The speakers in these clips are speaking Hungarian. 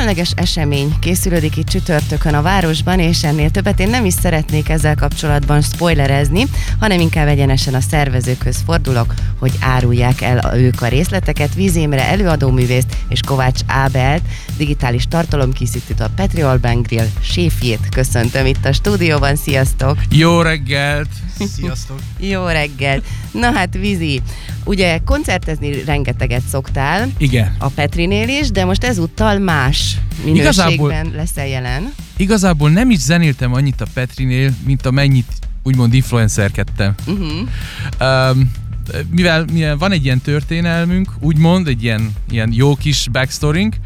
különleges esemény készülődik itt csütörtökön a városban, és ennél többet én nem is szeretnék ezzel kapcsolatban spoilerezni, hanem inkább egyenesen a szervezőkhöz fordulok, hogy árulják el ők a részleteket. Vízémre előadóművészt és Kovács Ábelt, digitális tartalomkészítőt, a Petriol Grill séfjét köszöntöm itt a stúdióban. Sziasztok! Jó reggelt! Sziasztok! Jó reggelt! Na hát Vizi, ugye koncertezni rengeteget szoktál. Igen. A Petrinél is, de most ezúttal más minőségben igazából, leszel jelen. Igazából nem is zenéltem annyit a Petrinél, mint amennyit úgymond influencerkedtem. Uh-huh. Um, mivel, mivel van egy ilyen történelmünk, úgymond, egy ilyen, ilyen jó kis backstorink,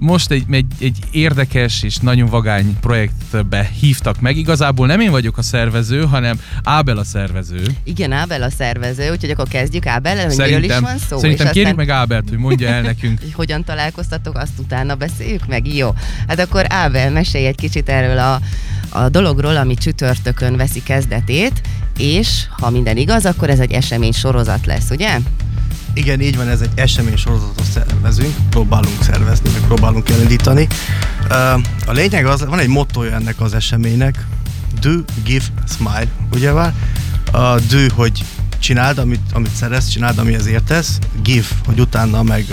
most egy, egy, egy érdekes és nagyon vagány projektbe hívtak meg. Igazából nem én vagyok a szervező, hanem Ábel a szervező. Igen, Ábel a szervező, úgyhogy akkor kezdjük Ábel, hogy miről is van szó. Szerintem és kérjük aztán... meg Ábelt, hogy mondja el nekünk. hogy hogyan találkoztatok, azt utána beszéljük meg. Jó. Hát akkor Ábel, mesélj egy kicsit erről a, a dologról, ami csütörtökön veszi kezdetét, és ha minden igaz, akkor ez egy esemény sorozat lesz, ugye? Igen, így van, ez egy esemény sorozatot szervezünk, próbálunk szervezni, meg próbálunk elindítani. A lényeg az, van egy mottoja ennek az eseménynek, do, give, smile, ugye vár? A do, hogy csináld, amit, amit szeretsz, csináld, amihez értesz, give, hogy utána meg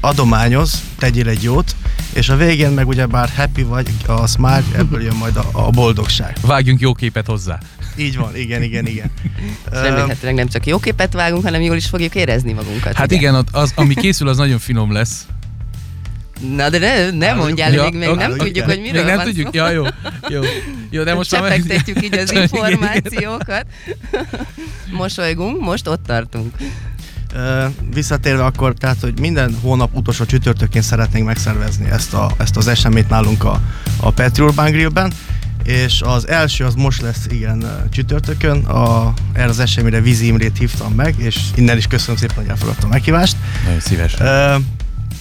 adományoz, tegyél egy jót, és a végén meg ugyebár happy vagy, a smile, ebből jön majd a, a boldogság. Vágjunk jó képet hozzá. Így van, igen, igen, igen. remélhetőleg nem csak jó képet vágunk, hanem jól is fogjuk érezni magunkat. Hát igen, igen az, ami készül, az nagyon finom lesz. Na de ne, ne mondjál, ja, még, még okay, nem okay. tudjuk, hogy miről még nem van tudjuk, szó. ja jó. jó. jó de most már... így az információkat. Mosolygunk, most ott tartunk. Uh, visszatérve akkor, tehát, hogy minden hónap utolsó csütörtökén szeretnénk megszervezni ezt, a, ezt az eseményt nálunk a, a Petri Urban Grillben, és az első az most lesz, igen, csütörtökön, a, erre az eseményre Vízi Imrét hívtam meg, és innen is köszönöm szépen, hogy elfogadtam a meghívást. Nagyon szíves.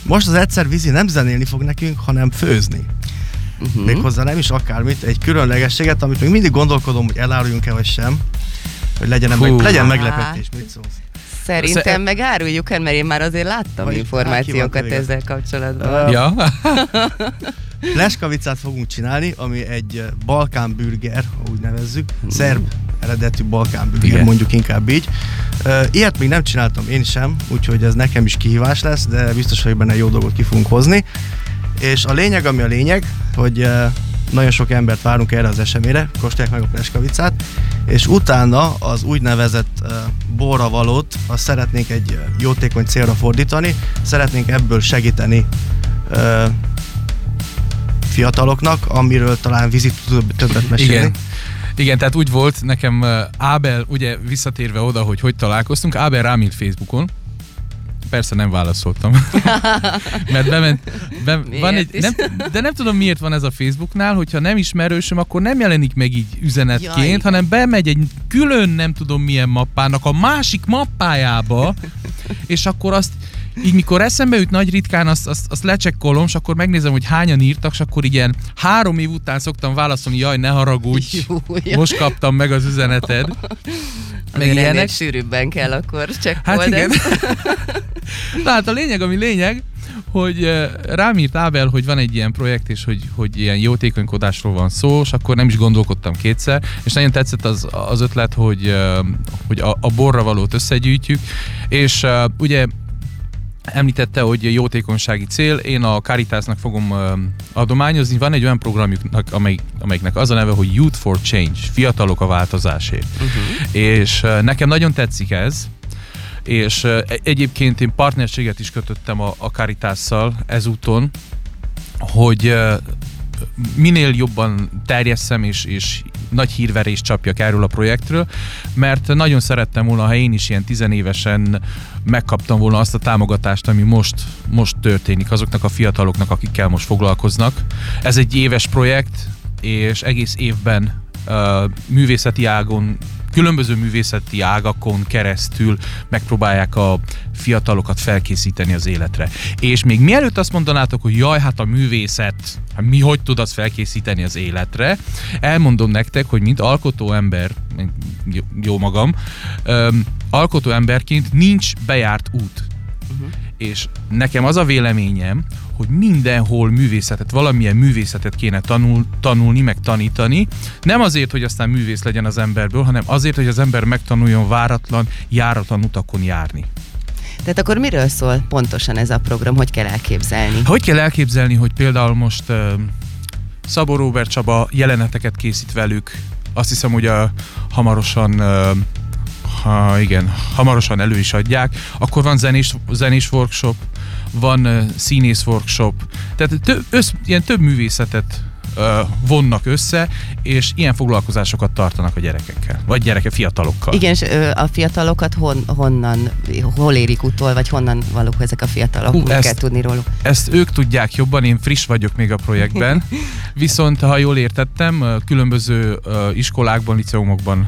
Most az egyszer Vízi nem zenélni fog nekünk, hanem főzni. Uh-huh. Méghozzá nem is akármit, egy különlegességet, amit még mindig gondolkodom, hogy eláruljunk-e vagy sem, hogy legyen, meg, legyen meglepetés. Mit szólsz? Szerintem Szer- meg áruljuk el, mert én már azért láttam Vagy információkat ezzel kapcsolatban. Uh, ja. Leskavicát fogunk csinálni, ami egy balkán burger, úgy nevezzük, szerb eredetű balkán burger, mondjuk inkább így. Uh, ilyet még nem csináltam én sem, úgyhogy ez nekem is kihívás lesz, de biztos, hogy benne jó dolgot ki fogunk hozni. És a lényeg, ami a lényeg, hogy uh, nagyon sok embert várunk erre az eseményre, kóstolják meg a pleskavicát, és utána az úgynevezett uh, borravalót azt szeretnénk egy jótékony célra fordítani, szeretnénk ebből segíteni uh, fiataloknak, amiről talán vizit tud többet mesélni. Igen. Igen, tehát úgy volt nekem Ábel, ugye visszatérve oda, hogy hogy találkoztunk, Ábel rám írt Facebookon, persze nem válaszoltam. Mert bement, be, van egy, nem, de nem tudom miért van ez a Facebooknál, hogyha nem ismerősöm, akkor nem jelenik meg így üzenetként, Jaj. hanem bemegy egy külön nem tudom milyen mappának a másik mappájába, és akkor azt így mikor eszembe jut nagy ritkán, azt, azt, azt lecsekkolom, és akkor megnézem, hogy hányan írtak, és akkor ilyen három év után szoktam válaszolni, jaj, ne haragudj, Jó, most kaptam meg az üzeneted. Meg ilyenek. sűrűbben kell akkor csekkolni. Hát igen. Na hát a lényeg, ami lényeg, hogy rám írt Ábel, hogy van egy ilyen projekt, és hogy, hogy ilyen jótékonykodásról van szó, és akkor nem is gondolkodtam kétszer, és nagyon tetszett az, az ötlet, hogy, hogy a, a borra valót összegyűjtjük, és ugye Említette, hogy jótékonysági cél, én a Caritasnak fogom adományozni. Van egy olyan programjuk, amely, amelyiknek az a neve, hogy Youth for Change, fiatalok a változásért. Uh-huh. És nekem nagyon tetszik ez, és egyébként én partnerséget is kötöttem a, a Caritásszal ezúton, hogy minél jobban terjesszem és, és nagy hírverést csapjak erről a projektről, mert nagyon szerettem volna, ha én is ilyen tizenévesen megkaptam volna azt a támogatást, ami most, most történik azoknak a fiataloknak, akikkel most foglalkoznak. Ez egy éves projekt, és egész évben művészeti ágon különböző művészeti ágakon keresztül megpróbálják a fiatalokat felkészíteni az életre. És még mielőtt azt mondanátok, hogy jaj, hát a művészet, hát mi hogy tud azt felkészíteni az életre, elmondom nektek, hogy mint alkotó ember, jó magam, öm, alkotó emberként nincs bejárt út. Uh-huh. És nekem az a véleményem, hogy mindenhol művészetet, valamilyen művészetet kéne tanul, tanulni, meg tanítani. Nem azért, hogy aztán művész legyen az emberből, hanem azért, hogy az ember megtanuljon váratlan, járatlan utakon járni. Tehát akkor miről szól pontosan ez a program? Hogy kell elképzelni? Hogy kell elképzelni, hogy például most uh, Szabó Robert Csaba jeleneteket készít velük, azt hiszem, hogy a, hamarosan uh, ha igen, hamarosan elő is adják, akkor van zenés, zenés workshop, van színész workshop, tehát több, össz, ilyen több művészetet vonnak össze, és ilyen foglalkozásokat tartanak a gyerekekkel, vagy gyereke fiatalokkal. Igen, és a fiatalokat hon, honnan, hol érik utol, vagy honnan valók ezek a fiatalok, Hú, ezt, kell tudni róluk? Ezt ők tudják jobban, én friss vagyok még a projektben, viszont ha jól értettem, különböző iskolákban, liceumokban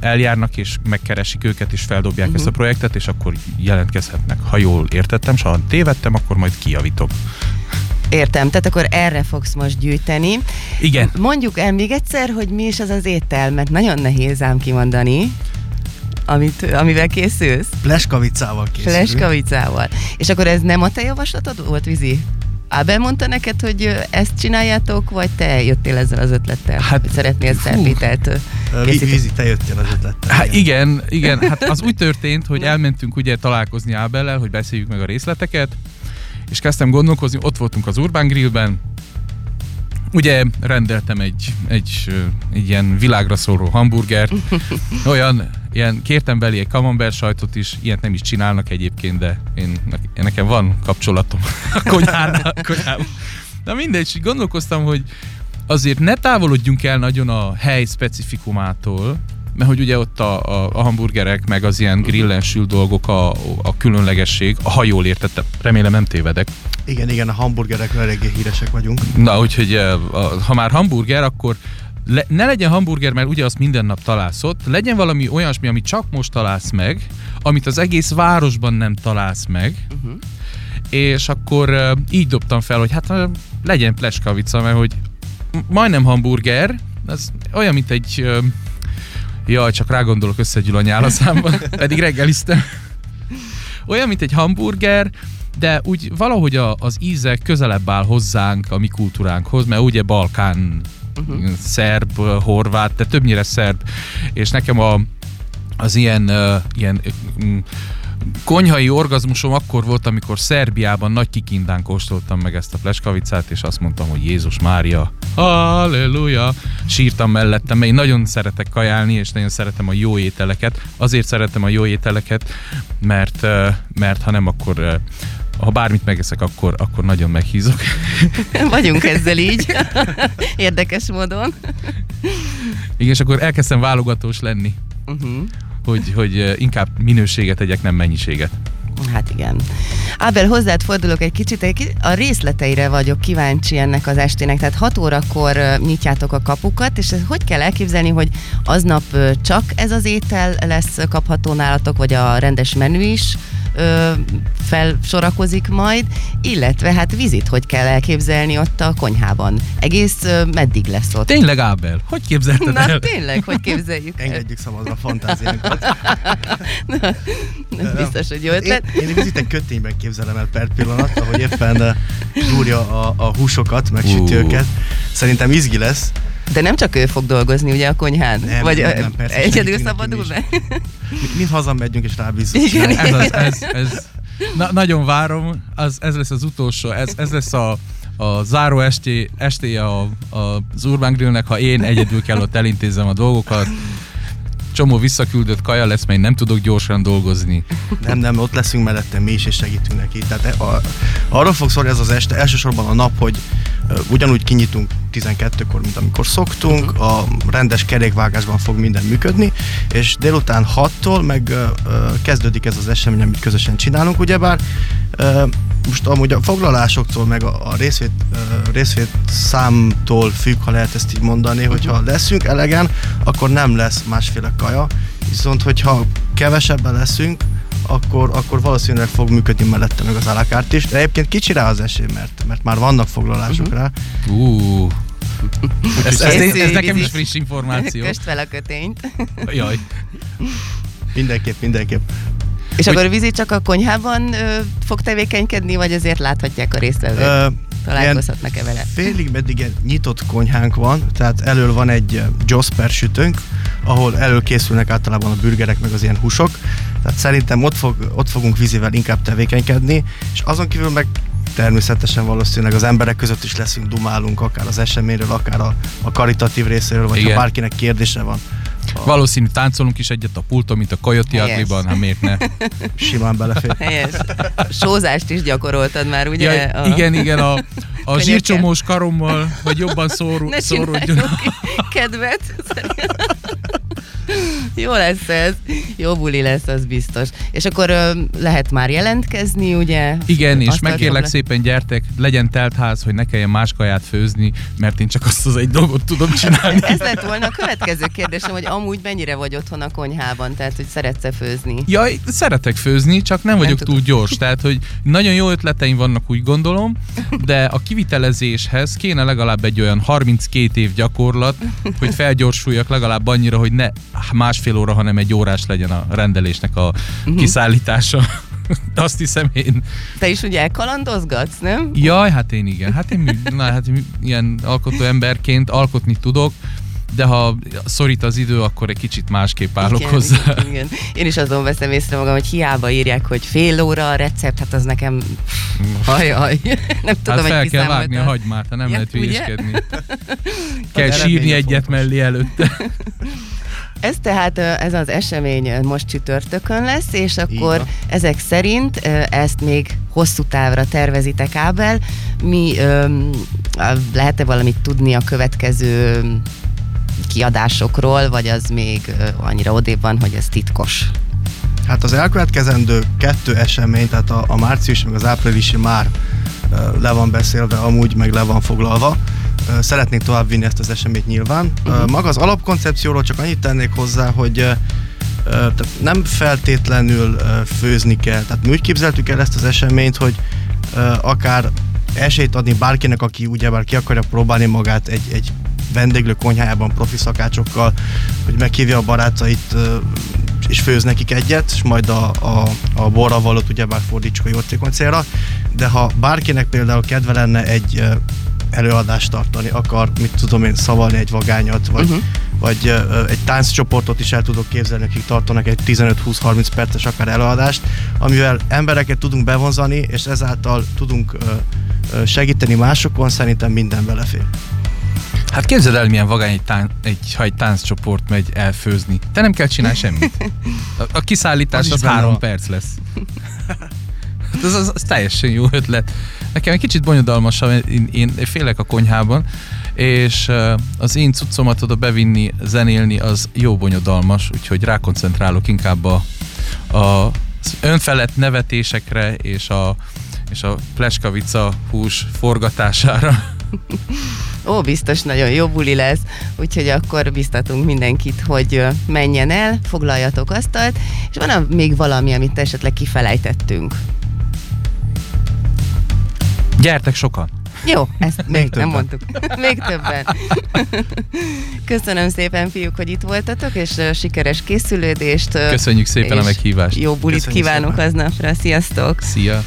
eljárnak, és megkeresik őket, és feldobják uh-huh. ezt a projektet, és akkor jelentkezhetnek. Ha jól értettem, ha tévedtem, akkor majd kijavítom. Értem, tehát akkor erre fogsz most gyűjteni. Igen. Mondjuk el még egyszer, hogy mi is az az étel, mert nagyon nehéz ám kimondani. Amit, amivel készülsz? Fleskavicával készülünk. Fleskavicával. És akkor ez nem a te javaslatod volt, Vizi? Ábel mondta neked, hogy ezt csináljátok, vagy te jöttél ezzel az ötlettel? Hát, hogy szeretnél szerpítelt Vízi, te jöttél az ötlettel. Hát igen, igen, hát az úgy történt, hogy elmentünk ugye találkozni Ábellel, hogy beszéljük meg a részleteket, és kezdtem gondolkozni, ott voltunk az Urban Grillben, Ugye rendeltem egy, egy, egy ilyen világra szóló hamburgert, olyan, ilyen kértem belé egy camembert sajtot is, ilyet nem is csinálnak egyébként, de én, nekem van kapcsolatom a konyhánál. Na mindegy, gondolkoztam, hogy azért ne távolodjunk el nagyon a hely specifikumától, mert hogy ugye ott a, a, a hamburgerek, meg az ilyen grillen sült dolgok a, a különlegesség, ha jól értettem, remélem nem tévedek. Igen, igen, a hamburgerekről eléggé híresek vagyunk. Na, úgyhogy ha már hamburger, akkor le, ne legyen hamburger, mert ugye azt minden nap találsz ott, legyen valami olyasmi, amit csak most találsz meg, amit az egész városban nem találsz meg, uh-huh. és akkor uh, így dobtam fel, hogy hát uh, legyen pleskavica, mert hogy majdnem hamburger, az olyan, mint egy Jaj, csak rágondolok, összegyűl a nyál a számban, pedig reggeliztem. Olyan, mint egy hamburger, de úgy valahogy a, az íze közelebb áll hozzánk, a mi kultúránkhoz, mert ugye Balkán, uh-huh. szerb, horvát, de többnyire szerb, és nekem a, az ilyen, uh, ilyen uh, konyhai orgazmusom akkor volt, amikor Szerbiában nagy kikindán kóstoltam meg ezt a pleskavicát, és azt mondtam, hogy Jézus Mária, halleluja, sírtam mellettem, mert én nagyon szeretek kajálni, és nagyon szeretem a jó ételeket. Azért szeretem a jó ételeket, mert, mert ha nem, akkor ha bármit megeszek, akkor, akkor nagyon meghízok. Vagyunk ezzel így. Érdekes módon. Igen, és akkor elkezdtem válogatós lenni. Uh-huh hogy, hogy inkább minőséget tegyek, nem mennyiséget. Hát igen. Ábel, hozzád fordulok egy kicsit, a részleteire vagyok kíváncsi ennek az estének, tehát 6 órakor nyitjátok a kapukat, és hogy kell elképzelni, hogy aznap csak ez az étel lesz kapható nálatok, vagy a rendes menü is ö, felsorakozik majd, illetve hát vizit hogy kell elképzelni ott a konyhában. Egész ö, meddig lesz ott? Tényleg, Ábel? Hogy képzelted Na, el? tényleg, hogy képzeljük Engedjük szabadra a fantáziánkat. Na, biztos, hogy jó ötlet. Én, én vizitek kötényben képzelem el per pillanat, ahogy éppen gyúrja a, a húsokat, megsüti uh. őket. Szerintem izgi lesz. De nem csak ő fog dolgozni ugye a konyhán? Nem, Vagy nem, nem, persze, egyedül szabadul be? Mind hazamegyünk és rábízzuk. Igen, ez, az, ez, ez, na, nagyon várom, az, ez lesz az utolsó, ez, ez lesz a, a záró esté, estéje a, a, az Urban Grillnek, ha én egyedül kell ott elintézem a dolgokat csomó visszaküldött kaja lesz, mert nem tudok gyorsan dolgozni. Nem, nem, ott leszünk mellette mi is, és segítünk neki. Tehát e, a, arról fog szólni ez az este, elsősorban a nap, hogy uh, ugyanúgy kinyitunk 12-kor, mint amikor szoktunk, a rendes kerékvágásban fog minden működni, és délután 6-tól meg uh, kezdődik ez az esemény, amit közösen csinálunk, ugyebár uh, most amúgy a foglalásoktól, meg a, a részvét, uh, részvét számtól függ, ha lehet ezt így mondani, uh-huh. hogyha leszünk elegen, akkor nem lesz másféle kaja, viszont hogyha kevesebben leszünk, akkor, akkor valószínűleg fog működni mellette meg az alakárt is. De egyébként kicsi rá az esély, mert, mert már vannak foglalások uh-huh. rá. Uh. ez, ez, ez, ez nekem is friss információ. Köst fel a kötényt. Jaj. Mindenképp, mindenképp. És hogy, akkor a vízi csak a konyhában ö, fog tevékenykedni, vagy azért láthatják a résztvevők? Ö, Találkozhatnak-e vele? Félig meddig egy nyitott konyhánk van, tehát elől van egy Josper sütőnk, ahol előkészülnek általában a burgerek meg az ilyen húsok. Tehát szerintem ott, fog, ott fogunk vízivel inkább tevékenykedni, és azon kívül meg természetesen valószínűleg az emberek között is leszünk, dumálunk, akár az eseményről, akár a, a karitatív részéről, vagy Igen. ha bárkinek kérdése van. Valószínű táncolunk is egyet a pulton, mint a Coyote. Agliban, hát miért ne? Simán belefér. Helyes. Sózást is gyakoroltad már, ugye? Ja, a... igen, igen, a, a zsírcsomós karommal, hogy jobban szóró, Ne szóródjon. kedvet. Jó lesz ez. Jó buli lesz, az biztos. És akkor ö, lehet már jelentkezni, ugye? Igen, és megkérlek le- szépen gyertek, legyen telt ház, hogy ne kelljen más kaját főzni, mert én csak azt az egy dolgot tudom csinálni. Ez lett volna a következő kérdésem, hogy amúgy mennyire vagy otthon a konyhában, tehát hogy szeretsz-e főzni? Jaj, szeretek főzni, csak nem vagyok tudom. túl gyors, tehát hogy nagyon jó ötleteim vannak, úgy gondolom, de a kivitelezéshez kéne legalább egy olyan 32 év gyakorlat, hogy felgyorsuljak legalább annyira, hogy ne másfél óra, hanem egy órás legyen a rendelésnek a Mhm. kiszállítása. Azt hiszem én. Te is ugye elkalandozgatsz, nem? Jaj, hát én igen. Hát én na, hát mű- ilyen alkotó emberként alkotni tudok, de ha szorít az idő, akkor egy kicsit másképp állok igen, hozzá. Igen, igen. Én is azon veszem észre magam, hogy hiába írják, hogy fél óra a recept, hát az nekem hajaj. Nem tudom, hát fel hogy kell vágni a hagymát, ha nem Ja, lehet hülyeskedni. kell sírni egyet fontos. mellé előtte. Ez tehát ez az esemény most csütörtökön lesz, és akkor van. ezek szerint ezt még hosszú távra tervezitek Ábel. Mi lehet-e valamit tudni a következő kiadásokról, vagy az még annyira odébb van, hogy ez titkos? Hát az elkövetkezendő kettő esemény, tehát a, a március meg az áprilisi már le van beszélve, amúgy meg le van foglalva. Ö, Szeretnénk továbbvinni ezt az eseményt nyilván. Ö, Maga az alapkoncepcióról csak annyit tennék hozzá, hogy tehát nem feltétlenül főzni kell. Tehát mi úgy képzeltük el ezt az eseményt, hogy akár esélyt adni bárkinek, aki ugyebár ki akarja próbálni magát egy, egy vendéglő konyhájában profi szakácsokkal, hogy meghívja a barátait, és főz nekik egyet, és majd a, a, a borra valót ugyebár fordítsuk a jótékony célra, de ha bárkinek például kedve lenne egy előadást tartani, akar, mit tudom én, szavalni egy vagányat, vagy, Uh-huh. vagy ö, egy tánccsoportot is el tudok képzelni, akik tartanak egy 15-20-30 perces akár előadást, amivel embereket tudunk bevonzani, és ezáltal tudunk ö, segíteni másokon, szerintem minden belefér. Hát képzeld el, milyen vagány egy, tán, egy, ha egy tánccsoport megy elfőzni. Te nem kell csinálni semmit. A, a kiszállítás Az az, három van. perc lesz. Hát az, az, az teljesen jó ötlet. Nekem egy kicsit bonyodalmasabb, én, én félek a konyhában, és az én cuccomat oda bevinni, zenélni, az jó bonyodalmas, úgyhogy rákoncentrálok inkább a, a az önfelett nevetésekre és a, és a pleskavica hús forgatására. Ó, biztos nagyon jó buli lesz, úgyhogy akkor biztatunk mindenkit, hogy menjen el, foglaljatok asztalt, és van még valami, amit esetleg kifelejtettünk. Gyertek sokan! Jó, ezt még, nem többen. mondtuk. még többen. Köszönöm szépen, fiúk, hogy itt voltatok, és sikeres készülődést. Köszönjük szépen a meghívást! Jó bulit Köszönjük kívánok szépen. aznapra. Sziasztok! Szia!